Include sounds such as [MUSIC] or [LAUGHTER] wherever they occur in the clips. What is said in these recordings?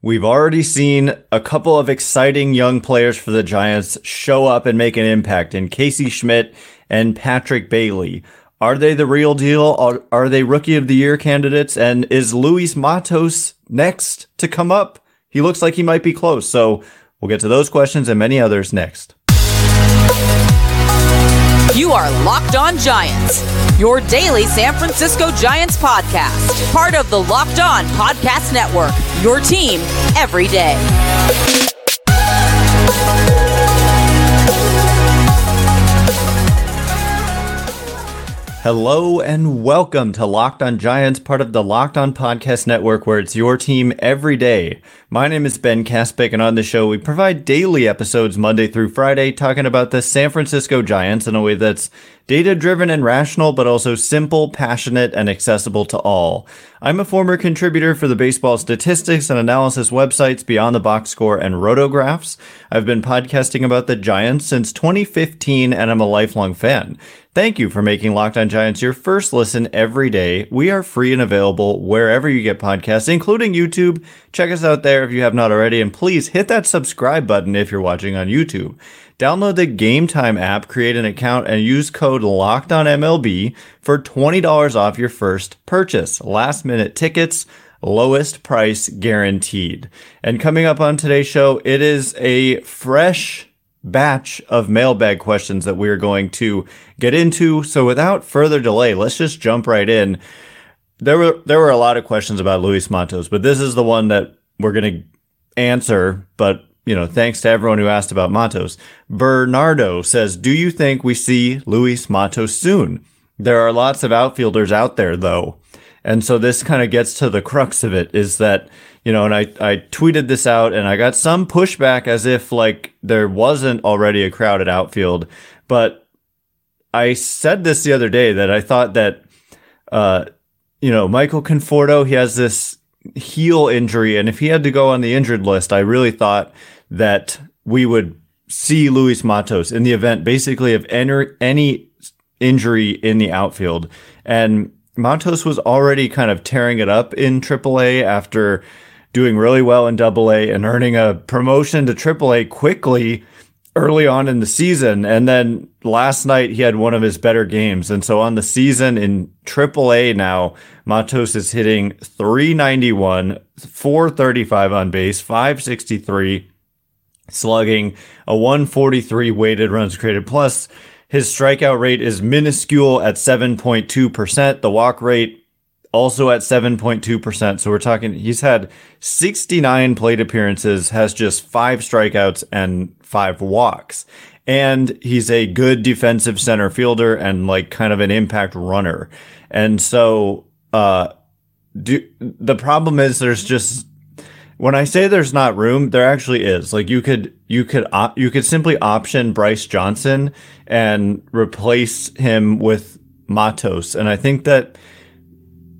We've already seen a couple of exciting young players for the Giants show up and make an impact in Casey Schmitt and Patrick Bailey. Are they the real deal? Are, are they rookie of the year candidates? And is Luis Matos next to come up? He looks like he might be close. So we'll get to those questions and many others next. You are Locked On Giants, your daily San Francisco Giants podcast, part of the Locked On Podcast Network, your team every day. Hello and welcome to Locked On Giants, part of the Locked On Podcast Network, where it's your team every day. My name is Ben Kaspick, and on the show, we provide daily episodes Monday through Friday talking about the San Francisco Giants in a way that's data driven and rational, but also simple, passionate, and accessible to all. I'm a former contributor for the baseball statistics and analysis websites Beyond the Box Score and Rotographs. I've been podcasting about the Giants since 2015, and I'm a lifelong fan. Thank you for making Locked On Giants your first listen every day. We are free and available wherever you get podcasts, including YouTube. Check us out there if you have not already, and please hit that subscribe button if you're watching on YouTube. Download the Game Time app, create an account, and use code LOCKEDONMLB for $20 off your first purchase. Last minute tickets, lowest price guaranteed. And coming up on today's show, it is a fresh batch of mailbag questions that we are going to get into. So without further delay, let's just jump right in. There were there were a lot of questions about Luis Matos, but this is the one that we're going to answer, but you know, thanks to everyone who asked about Matos. Bernardo says, "Do you think we see Luis Matos soon? There are lots of outfielders out there though." And so this kind of gets to the crux of it is that, you know, and I, I tweeted this out and I got some pushback as if like there wasn't already a crowded outfield. But I said this the other day that I thought that, uh, you know, Michael Conforto, he has this heel injury. And if he had to go on the injured list, I really thought that we would see Luis Matos in the event basically of any, any injury in the outfield. And Matos was already kind of tearing it up in AAA after doing really well in AA and earning a promotion to AAA quickly early on in the season. And then last night he had one of his better games. And so on the season in AAA now, Matos is hitting 391, 435 on base, 563 slugging, a 143 weighted runs created plus his strikeout rate is minuscule at 7.2%. The walk rate also at 7.2%. So we're talking, he's had 69 plate appearances, has just five strikeouts and five walks. And he's a good defensive center fielder and like kind of an impact runner. And so, uh, do, the problem is there's just when I say there's not room, there actually is. Like you could you could op- you could simply option Bryce Johnson and replace him with Matos, and I think that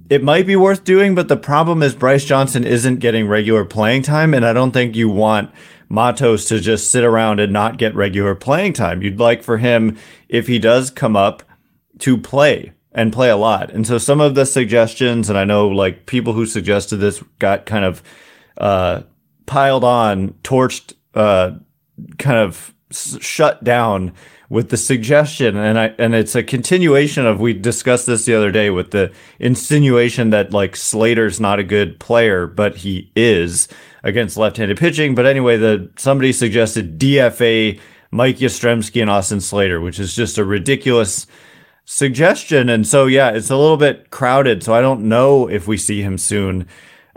it might be worth doing. But the problem is Bryce Johnson isn't getting regular playing time, and I don't think you want Matos to just sit around and not get regular playing time. You'd like for him, if he does come up, to play and play a lot. And so some of the suggestions, and I know like people who suggested this got kind of uh, piled on, torched, uh, kind of shut down with the suggestion. And I and it's a continuation of we discussed this the other day with the insinuation that like Slater's not a good player but he is against left-handed pitching. But anyway the somebody suggested DFA Mike Yastrzemski and Austin Slater which is just a ridiculous suggestion. And so yeah it's a little bit crowded. So I don't know if we see him soon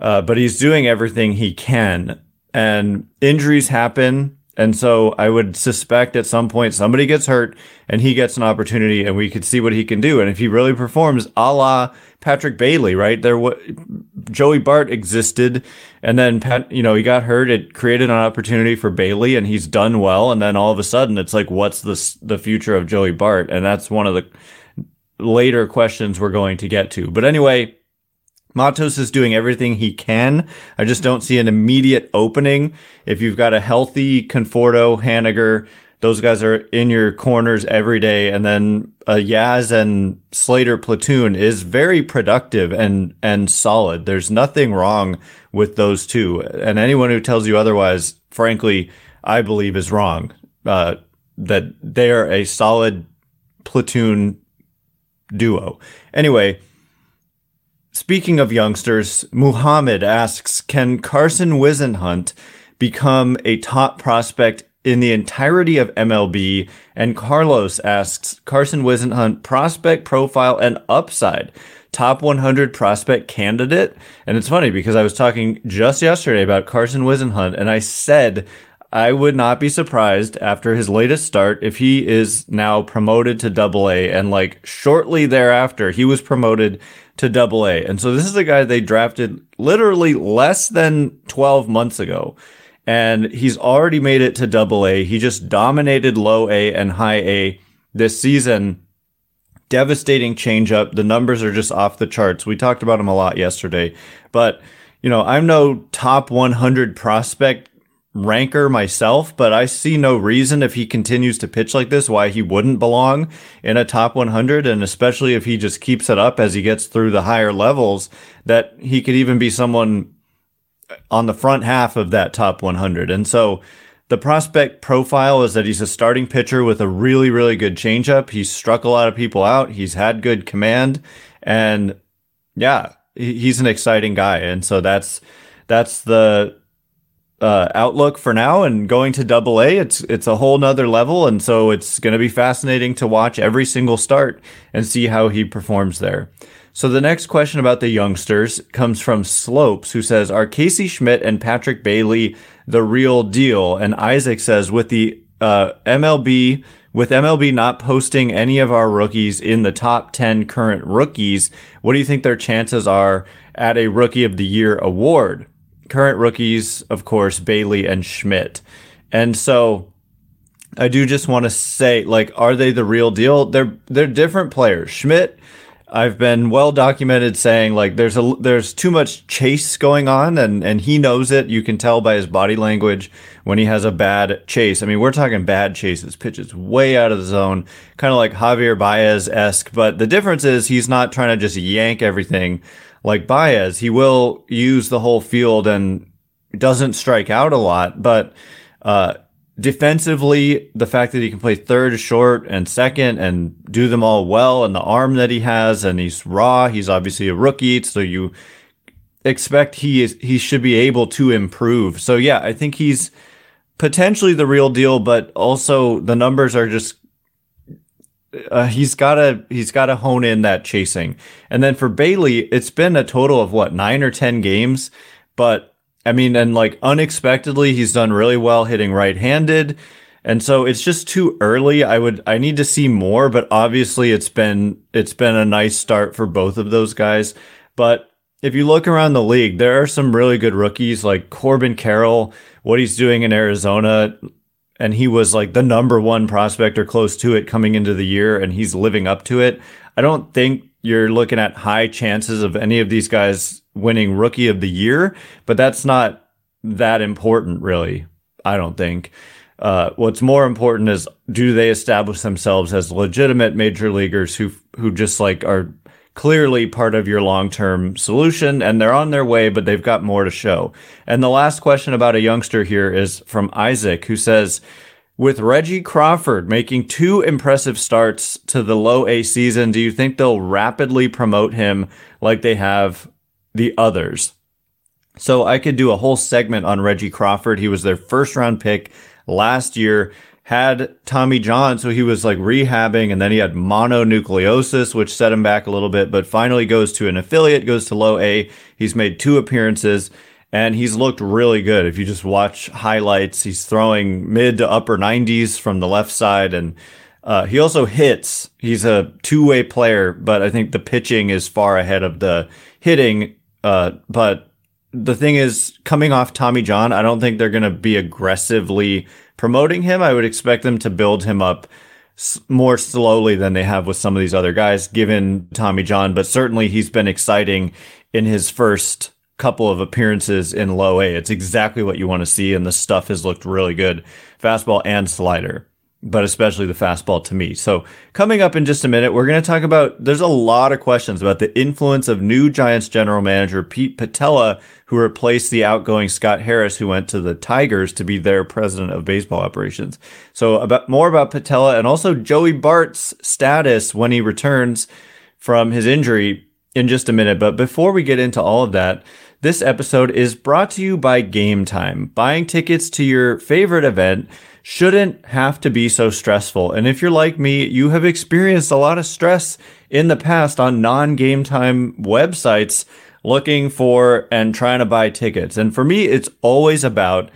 uh, but he's doing everything he can. And injuries happen. And so I would suspect at some point somebody gets hurt and he gets an opportunity and we could see what he can do. And if he really performs a la Patrick Bailey, right? There, what Joey Bart existed and then Pat, you know, he got hurt. It created an opportunity for Bailey and he's done well. And then all of a sudden it's like, what's the, the future of Joey Bart? And that's one of the later questions we're going to get to. But anyway, Matos is doing everything he can. I just don't see an immediate opening. If you've got a healthy Conforto, Haniger, those guys are in your corners every day. And then a Yaz and Slater platoon is very productive and, and solid. There's nothing wrong with those two. And anyone who tells you otherwise, frankly, I believe is wrong. Uh, that they are a solid platoon duo. Anyway, speaking of youngsters, Muhammad asks, can Carson Whisenhunt become a top prospect in the entirety of MLB. And Carlos asks Carson Whisenhunt prospect profile and upside. Top 100 prospect candidate. And it's funny because I was talking just yesterday about Carson Whisenhunt and I said I would not be surprised after his latest start if he is now promoted to double A and like shortly thereafter he was promoted to double A. And so this is a guy they drafted literally less than 12 months ago and he's already made it to double A. He just dominated low A and high A this season. Devastating changeup. The numbers are just off the charts. We talked about him a lot yesterday, but you know, I'm no top 100 prospect ranker myself, but I see no reason if he continues to pitch like this why he wouldn't belong in a top 100 and especially if he just keeps it up as he gets through the higher levels that he could even be someone on the front half of that top 100. And so the prospect profile is that he's a starting pitcher with a really, really good changeup. He's struck a lot of people out. He's had good command. And yeah, he's an exciting guy. And so that's, that's the, uh, outlook for now and going to double A, it's it's a whole nother level. And so it's gonna be fascinating to watch every single start and see how he performs there. So the next question about the youngsters comes from Slopes, who says, "Are Casey schmitt and Patrick Bailey the real deal?" And Isaac says, "With the uh, MLB." With MLB not posting any of our rookies in the top 10 current rookies, what do you think their chances are at a Rookie of the Year award? Current rookies, of course, Bailey and Schmitt. And so I do just want to say, like, are they the real deal? They're they're different players. Schmitt, I've been well documented saying like there's a there's too much chase going on and and he knows it. You can tell by his body language when he has a bad chase. I mean, we're talking bad chases, pitches way out of the zone, kind of like Javier Baez esque. But the difference is he's not trying to just yank everything like Baez. He will use the whole field and doesn't strike out a lot, but uh, defensively, the fact that he can play third, short, and second and do them all well, and the arm that he has, and he's raw. He's obviously a rookie, so you expect he is he should be able to improve. So yeah, I think he's potentially the real deal, but also the numbers are just uh, he's got to he's got to hone in that chasing. And then for Bailey, it's been a total of what nine or ten games, but I mean, and like unexpectedly, he's done really well hitting right handed. And so it's just too early. I would, I need to see more, but obviously it's been, it's been a nice start for both of those guys. But if you look around the league, there are some really good rookies like Corbin Carroll, what he's doing in Arizona. And he was like the number one prospect or close to it coming into the year, and he's living up to it. I don't think you're looking at high chances of any of these guys winning rookie of the year, but that's not that important, really. I don't think. Uh, what's more important is do they establish themselves as legitimate major leaguers who who just like are clearly part of your long-term solution and they're on their way but they've got more to show. And the last question about a youngster here is from Isaac who says with Reggie Crawford making two impressive starts to the low A season, do you think they'll rapidly promote him like they have the others? So I could do a whole segment on Reggie Crawford. He was their first round pick last year, had Tommy John, so he was like rehabbing, and then he had mononucleosis, which set him back a little bit, but finally goes to an affiliate, goes to low A. He's made two appearances and he's looked really good. If you just watch highlights, he's throwing mid to upper 90s from the left side, and uh, he also hits. He's a two way player, but I think the pitching is far ahead of the hitting. Uh, but the thing is, coming off Tommy John, I don't think they're going to be aggressively promoting him. I would expect them to build him up more slowly than they have with some of these other guys, given Tommy John. But certainly, he's been exciting in his first couple of appearances in low A. It's exactly what you want to see, and the stuff has looked really good, fastball and slider. But especially the fastball to me. So, coming up in just a minute, we're going to talk about there's a lot of questions about the influence of new Giants general manager Pete Putila, who replaced the outgoing Scott Harris, who went to the Tigers to be their president of baseball operations. So, about more about Putila and also Joey Bart's status when he returns from his injury in just a minute. But before we get into all of that, this episode is brought to you by Game Time. Buying tickets to your favorite event shouldn't have to be so stressful. And if you're like me, you have experienced a lot of stress in the past on non game time websites looking for and trying to buy tickets. And for me, it's always about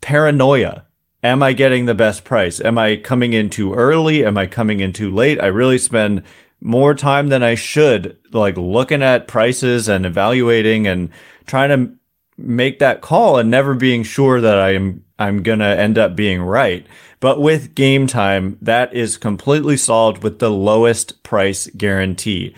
paranoia. Am I getting the best price? Am I coming in too early? Am I coming in too late? I really spend more time than I should, like looking at prices and evaluating and trying to make that call and never being sure that I am I'm going to end up being right. But with game time, that is completely solved with the lowest price guarantee.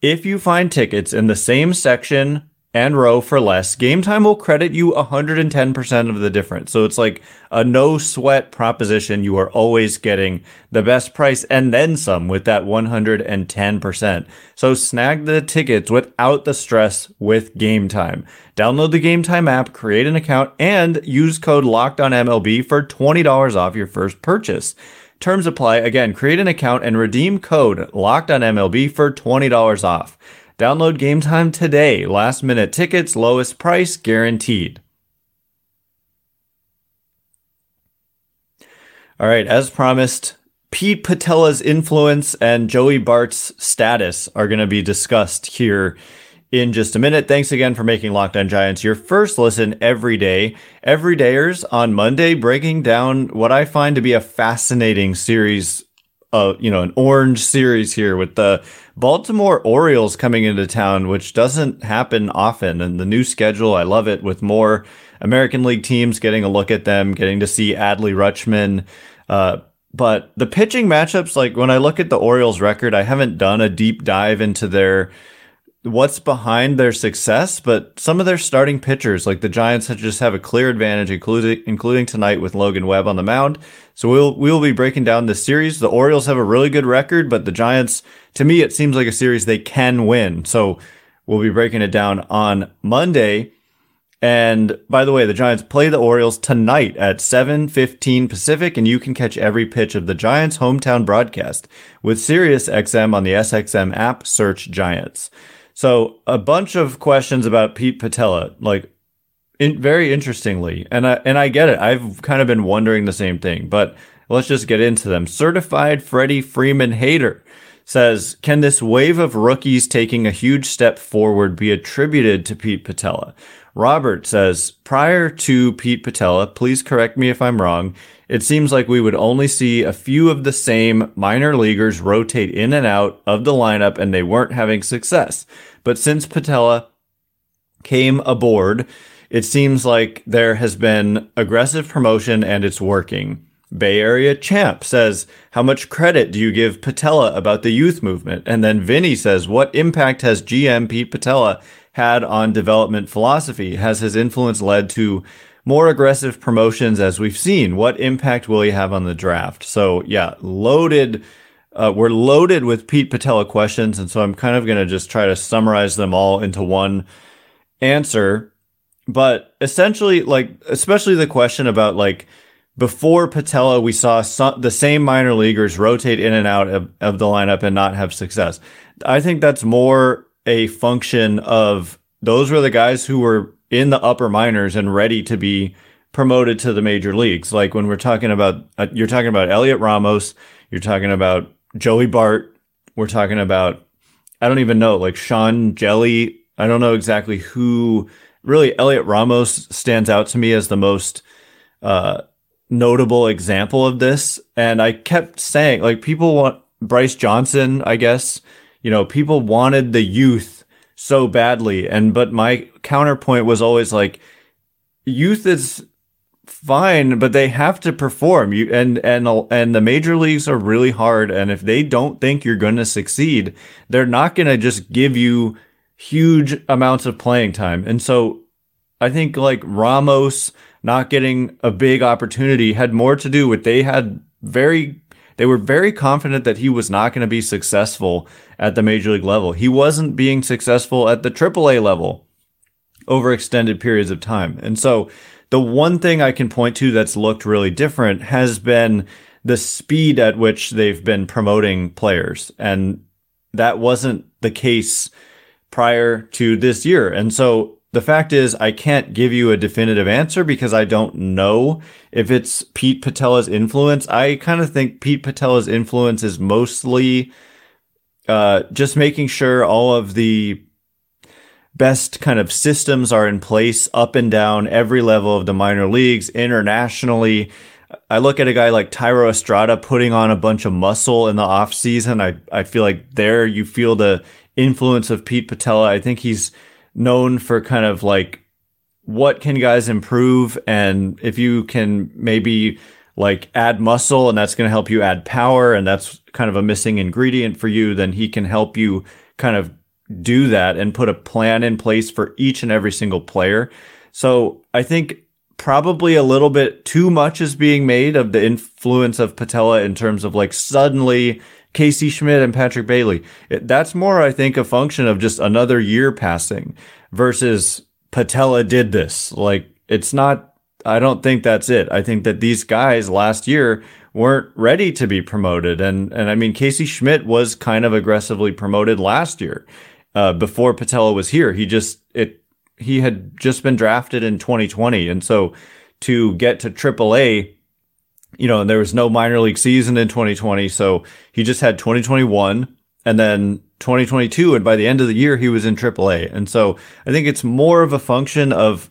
If you find tickets in the same section and row for less, Game Time will credit you 110% of the difference. So it's like a no sweat proposition. You are always getting the best price and then some with that 110%. So snag the tickets without the stress with Game Time. Download the Game Time app, create an account, and use code Locked On MLB for $20 off your first purchase. Terms apply. Again, create an account and redeem code Locked On MLB for $20 off. Download Game Time today. Last minute tickets, lowest price guaranteed. All right, as promised, Pete Putila's influence and Joey Bart's status are going to be discussed here in just a minute. Thanks again for making Locked On Giants your first listen every day. Everydayers on Monday breaking down what I find to be a fascinating series uh, you know, an orange series here with the Baltimore Orioles coming into town, which doesn't happen often. And the new schedule, I love it with more American League teams getting a look at them, getting to see Adley Rutschman. Uh, but the pitching matchups, like when I look at the Orioles record, I haven't done a deep dive into their what's behind their success, but some of their starting pitchers, like the Giants, just have a clear advantage, including including tonight with Logan Webb on the mound. So we'll we'll be breaking down this series. The Orioles have a really good record, but the Giants, to me, it seems like a series they can win. So we'll be breaking it down on Monday. And by the way, the Giants play the Orioles tonight at 7:15 Pacific and you can catch every pitch of the Giants hometown broadcast with SiriusXM on the SXM app search Giants. So a bunch of questions about Pete Putila, like in, very interestingly, and I and I get it. I've kind of been wondering the same thing, but let's just get into them. Certified Freddie Freeman hater says, "Can this wave of rookies taking a huge step forward be attributed to Pete Putila?" Robert says, "Prior to Pete Putila, please correct me if I'm wrong it seems like we would only see a few of the same minor leaguers rotate in and out of the lineup and they weren't having success. But since Putila came aboard, it seems like there has been aggressive promotion and it's working. Bay Area Champ says, How much credit do you give Putila about the youth movement? And then Vinny says, What impact has GM Pete Putila had on development philosophy? Has his influence led to more aggressive promotions as we've seen. What impact will he have on the draft? So yeah, loaded. Uh, we're loaded with Pete Putila questions, and so I'm kind of going to just try to summarize them all into one answer. But essentially, like, especially the question about like before Putila, we saw some, the same minor leaguers rotate in and out of, of the lineup and not have success. I think that's more a function of those were the guys who were in the upper minors and ready to be promoted to the major leagues. Like when we're talking about, uh, you're talking about Heliot Ramos, you're talking about Joey Bart, we're talking about, I don't even know, like Sean Hjelle. I don't know exactly who. Really, Heliot Ramos stands out to me as the most uh, notable example of this. And I kept saying, like, people want Bryce Johnson, I guess. You know, people wanted the youth so badly. And but my counterpoint was always like, youth is fine, but they have to perform. You and and and the major leagues are really hard. And if they don't think you're going to succeed, they're not going to just give you huge amounts of playing time. And so I think like Ramos not getting a big opportunity had more to do with they had very they were very confident that he was not going to be successful at the major league level. He wasn't being successful at the AAA level over extended periods of time. And so the one thing I can point to that's looked really different has been the speed at which they've been promoting players. And that wasn't the case prior to this year. And so the fact is, I can't give you a definitive answer because I don't know if it's Pete Putila's influence. I kind of think Pete Putila's influence is mostly uh, just making sure all of the best kind of systems are in place up and down every level of the minor leagues internationally. I look at a guy like Thairo Estrada putting on a bunch of muscle in the off season. I, I feel like there you feel the influence of Pete Putila. I think he's known for kind of like what can guys improve? And if you can maybe like add muscle and that's going to help you add power and that's kind of a missing ingredient for you then he can help you kind of do that and put a plan in place for each and every single player. So i think probably a little bit too much is being made of the influence of putila in terms of like suddenly Casey Schmitt and Patrick Bailey. It, that's more, I think, a function of just another year passing versus Putila did this. Like, it's not, I don't think that's it. I think that these guys last year weren't ready to be promoted. And, and I mean, Casey Schmitt was kind of aggressively promoted last year, uh, before Putila was here. He just, it, he had just been drafted in 2020. And so to get to AAA, you know, and there was no minor league season in 2020. So he just had 2021 and then 2022. And by the end of the year, he was in AAA. And so I think it's more of a function of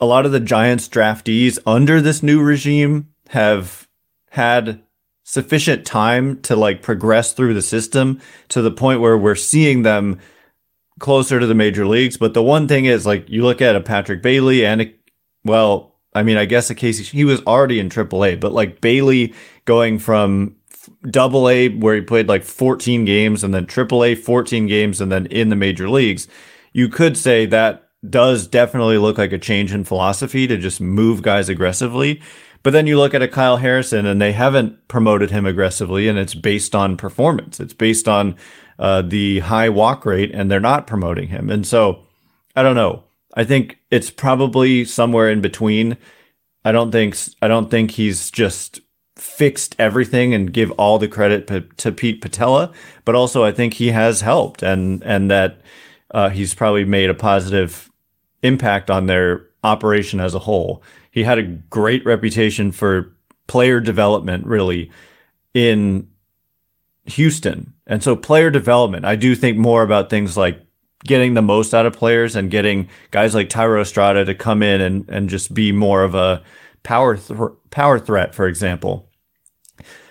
a lot of the Giants draftees under this new regime have had sufficient time to like progress through the system to the point where we're seeing them closer to the major leagues. But the one thing is like you look at a Patrick Bailey and a, well, I mean, I guess a Casey, he was already in AAA, but like Bailey going from double A where he played like 14 games and then triple A 14 games and then in the major leagues, you could say that does definitely look like a change in philosophy to just move guys aggressively. But then you look at a Kyle Harrison and they haven't promoted him aggressively and it's based on performance. It's based on uh, the high walk rate and they're not promoting him. And so I don't know. I think it's probably somewhere in between. I don't think I don't think he's just fixed everything and give all the credit p- to Pete Putila, but also I think he has helped and and that uh, he's probably made a positive impact on their operation as a whole. He had a great reputation for player development, really, in Houston, and so player development. I do think more about things like getting the most out of players and getting guys like Thairo Estrada to come in and, and just be more of a power th- power threat, for example.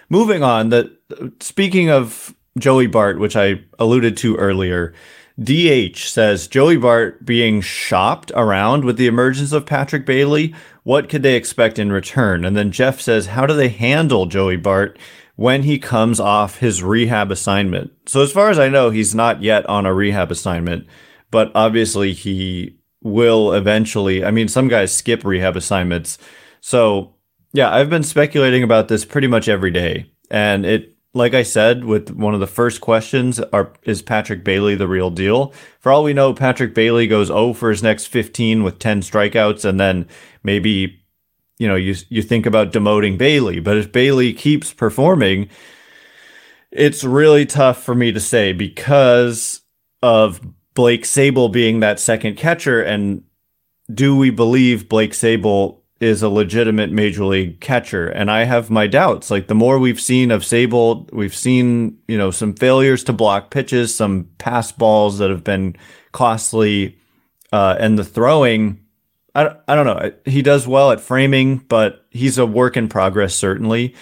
Moving on, that speaking of Joey Bart, which I alluded to earlier, DH says Joey Bart being shopped around with the emergence of Patrick Bailey. What could they expect in return? And then Jeff says, how do they handle Joey Bart when he comes off his rehab assignment. So as far as I know, he's not yet on a rehab assignment, but obviously he will eventually. I mean, some guys skip rehab assignments. So yeah, I've been speculating about this pretty much every day. And it, like I said, with one of the first questions, are, is Patrick Bailey the real deal? For all we know, Patrick Bailey goes 0 for his next 15 with 10 strikeouts and then maybe you know, you you think about demoting Bailey, but if Bailey keeps performing, it's really tough for me to say because of Blake Sabol being that second catcher and do we believe Blake Sabol is a legitimate major league catcher? And I have my doubts. Like the more we've seen of Sabol, we've seen, you know, some failures to block pitches, some pass balls that have been costly, uh, and the throwing I, I don't know. He does well at framing, but he's a work in progress, certainly.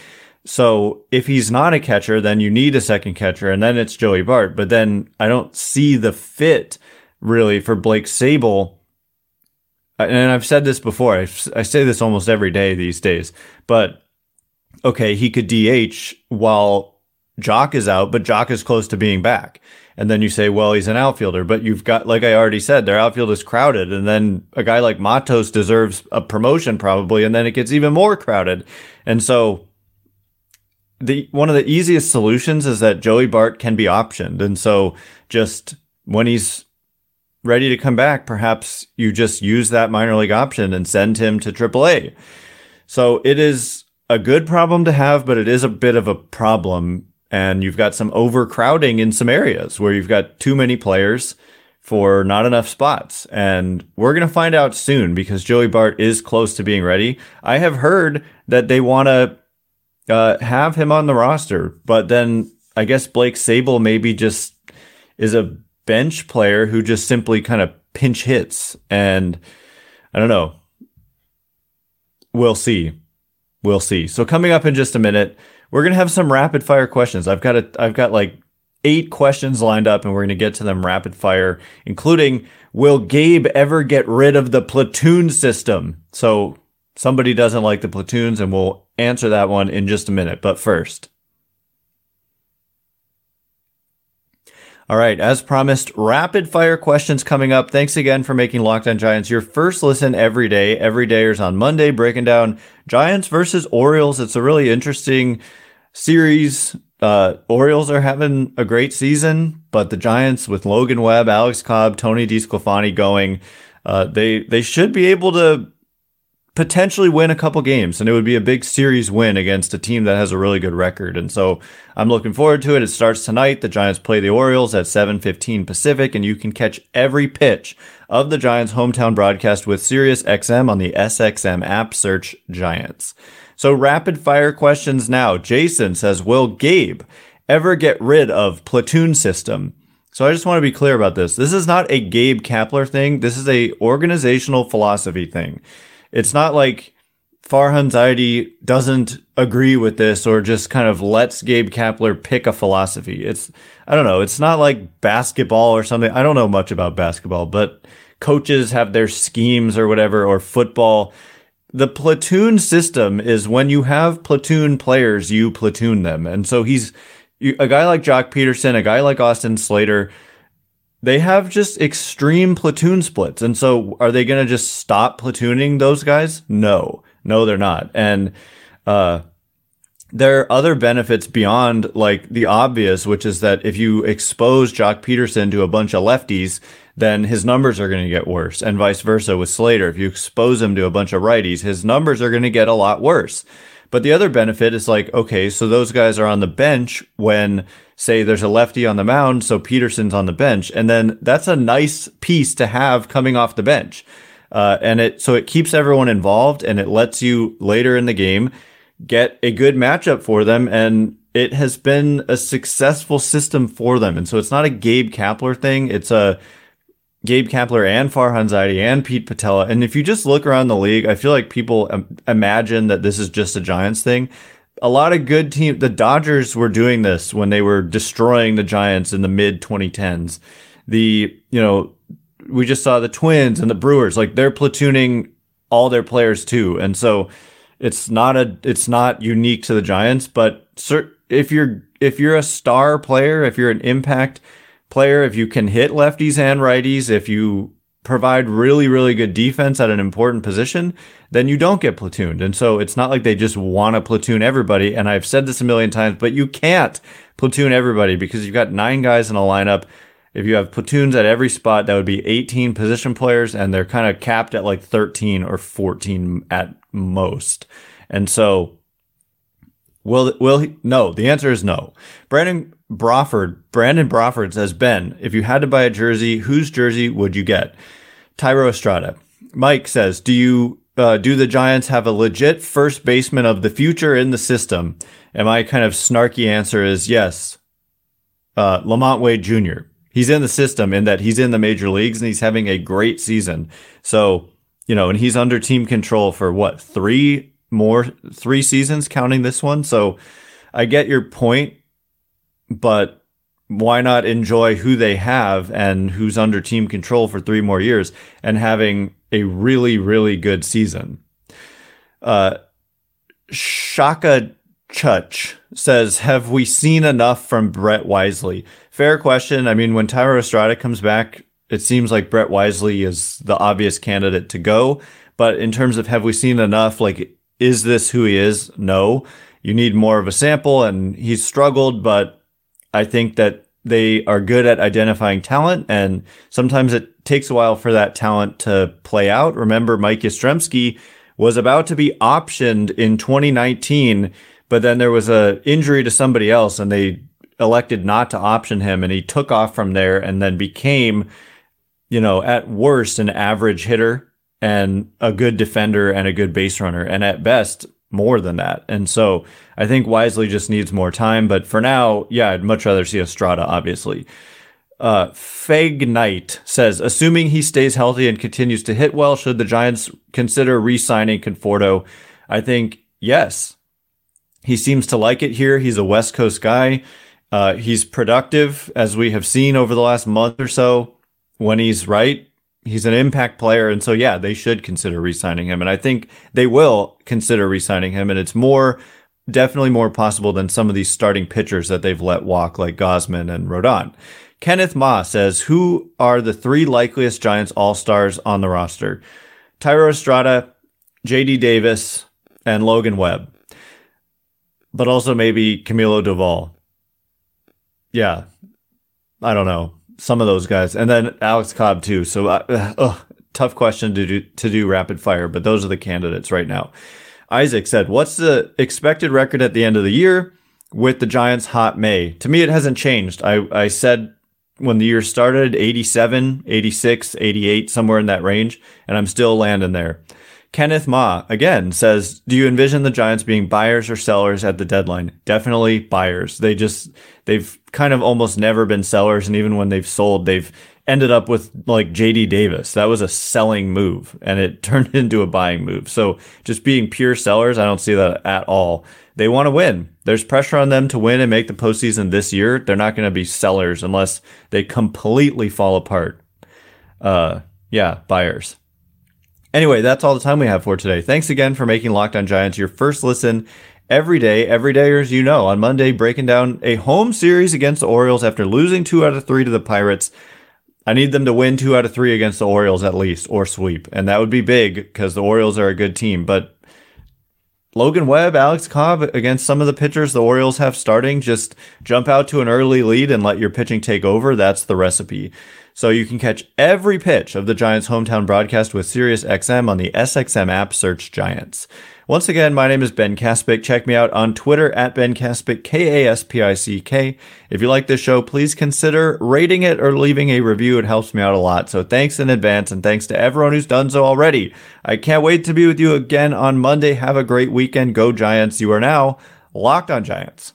So if he's not a catcher, then you need a second catcher, and then it's Joey Bart. But then I don't see the fit really for Blake Sabol. And I've said this before. I, I say this almost every day these days. But okay, he could DH while Joc is out, but Joc is close to being back. And then you say, well, he's an outfielder, but you've got, like I already said, their outfield is crowded. And then a guy like Matos deserves a promotion probably. And then it gets even more crowded. And so the one of the easiest solutions is that Joey Bart can be optioned. And so just when he's ready to come back, perhaps you just use that minor league option and send him to AAA. So it is a good problem to have, but it is a bit of a problem. And you've got some overcrowding in some areas where you've got too many players for not enough spots. And we're going to find out soon because Joey Bart is close to being ready. I have heard that they want to uh, have him on the roster, but then I guess Blake Sabol maybe just is a bench player who just simply kind of pinch hits. And I don't know. We'll see. We'll see. So coming up in just a minute, we're gonna have some rapid fire questions. I've got a I've got like eight questions lined up and we're gonna get to them rapid fire, including will Gabe ever get rid of the platoon system? So somebody doesn't like the platoons and we'll answer that one in just a minute. But first. All right, as promised, rapid fire questions coming up. Thanks again for making Locked On Giants your first listen every day. Every day is on Monday, breaking down Giants versus Orioles. It's a really interesting series. Uh, Orioles are having a great season, but the Giants with Logan Webb, Alex Cobb, Tony DeSclafani going, uh, they they should be able to potentially win a couple games and it would be a big series win against a team that has a really good record. And so I'm looking forward to it. It starts tonight. The Giants play the Orioles at 7:15 Pacific and you can catch every pitch of the Giants hometown broadcast with SiriusXM on the SXM app search Giants. So rapid fire questions now. Jason says, "Will Gabe ever get rid of platoon system?" So I just want to be clear about this. This is not a Gabe Kapler thing. This is a organizational philosophy thing. It's not like Farhan Zaidi doesn't agree with this or just kind of lets Gabe Kapler pick a philosophy. It's, I don't know, it's not like basketball or something. I don't know much about basketball, but coaches have their schemes or whatever, or football. The platoon system is when you have platoon players, you platoon them. And so he's a guy like Joc Pederson, a guy like Austin Slater they have just extreme platoon splits. And so are they going to just stop platooning those guys? No, no, they're not. And, uh, there are other benefits beyond like the obvious, which is that if you expose Joc Pederson to a bunch of lefties, then his numbers are going to get worse and vice versa with Slater. If you expose him to a bunch of righties, his numbers are going to get a lot worse. But the other benefit is like, okay, so those guys are on the bench when say there's a lefty on the mound, so Pederson's on the bench, and then that's a nice piece to have coming off the bench. Uh, and it so it keeps everyone involved and it lets you later in the game get a good matchup for them and it has been a successful system for them. And so it's not a Gabe Kapler thing. It's a Gabe Kapler and Farhan Zaidi and Pete Putila. And if you just look around the league, I feel like people imagine that this is just a Giants thing a lot of good team. The Dodgers were doing this when they were destroying the Giants in the mid 2010s. The you know we just saw the Twins and the Brewers like they're platooning all their players too, and so it's not a it's not unique to the Giants. But if you're if you're a star player, if you're an impact player, if you can hit lefties and righties, if you provide really, really good defense at an important position, then you don't get platooned. And so it's not like they just want to platoon everybody. And I've said this a million times, but you can't platoon everybody because you've got nine guys in a lineup. If you have platoons at every spot, that would be 18 position players, and they're kind of capped at like 13 or 14 at most. And so, will will he? No, the answer is no. Brandon Brawford, Brandon Brawford says, Ben, if you had to buy a jersey, whose jersey would you get? Thairo Estrada. Mike says, "Do you uh, do the Giants have a legit first baseman of the future in the system?" And my kind of snarky answer is yes. Uh, LaMonte Wade Jr. He's in the system in that he's in the major leagues and he's having a great season. So you know, and he's under team control for what three more three seasons, counting this one. So I get your point, but why not enjoy who they have and who's under team control for three more years and having a really, really good season? Uh, Shaka Chuch says, Have we seen enough from Brett Wisely? Fair question. I mean, when Thairo Estrada comes back, it seems like Brett Wisely is the obvious candidate to go. But in terms of have we seen enough, like, is this who he is? No you need more of a sample, and he's struggled, but I think that they are good at identifying talent, and sometimes it takes a while for that talent to play out. Remember, Mike Yastrzemski was about to be optioned in 2019, but then there was a injury to somebody else, and they elected not to option him, and he took off from there, and then became, you know, at worst an average hitter and a good defender and a good base runner, and at best more than that. And so I think Wisely just needs more time. But for now, yeah, I'd much rather see Estrada, obviously. Uh, Fag Knight says, assuming he stays healthy and continues to hit well, should the Giants consider re-signing Conforto? I think yes. He seems to like it here. He's a West Coast guy. Uh, he's productive, as we have seen over the last month or so. When he's right, he's an impact player. And so, yeah, they should consider re-signing him. And I think they will consider re-signing him. And it's more, definitely more possible than some of these starting pitchers that they've let walk, like Gausman and Rodon. Kenneth Ma says, Who are the three likeliest Giants All Stars on the roster? Thairo Estrada, JD Davis, and Logan Webb. But also maybe Camilo Doval. Yeah. I don't know. Some of those guys. And then Alex Cobb, too. So, uh, tough question to do, to do rapid fire, but those are the candidates right now. Isaac said, What's the expected record at the end of the year with the Giants' hot May? To me, it hasn't changed. I, I said when the year started 87, 86, 88, somewhere in that range, and I'm still landing there. Kenneth Ma again says, "Do you envision the Giants being buyers or sellers at the deadline?" Definitely buyers. They just they've kind of almost never been sellers and even when they've sold, they've ended up with like JD Davis. That was a selling move and it [LAUGHS] turned into a buying move. So just being pure sellers, I don't see that at all. They want to win. There's pressure on them to win and make the postseason this year. They're not going to be sellers unless they completely fall apart. Uh, yeah, buyers. Anyway, that's all the time we have for today. Thanks again for making Locked On Giants your first listen every day, every day, as you know. On Monday, breaking down a home series against the Orioles after losing two out of three to the Pirates. I need them to win two out of three against the Orioles at least, or sweep. And that would be big because the Orioles are a good team. But Logan Webb, Alex Cobb against some of the pitchers the Orioles have starting, just jump out to an early lead and let your pitching take over. That's the recipe. So you can catch every pitch of the Giants hometown broadcast with SiriusXM on the SXM app. Search Giants. Once again, my name is Ben Kaspick. Check me out on Twitter at Ben Kaspick, K A S P I C K. If you like this show, please consider rating it or leaving a review. It helps me out a lot. So thanks in advance and thanks to everyone who's done so already. I can't wait to be with you again on Monday. Have a great weekend. Go Giants. You are now locked on Giants.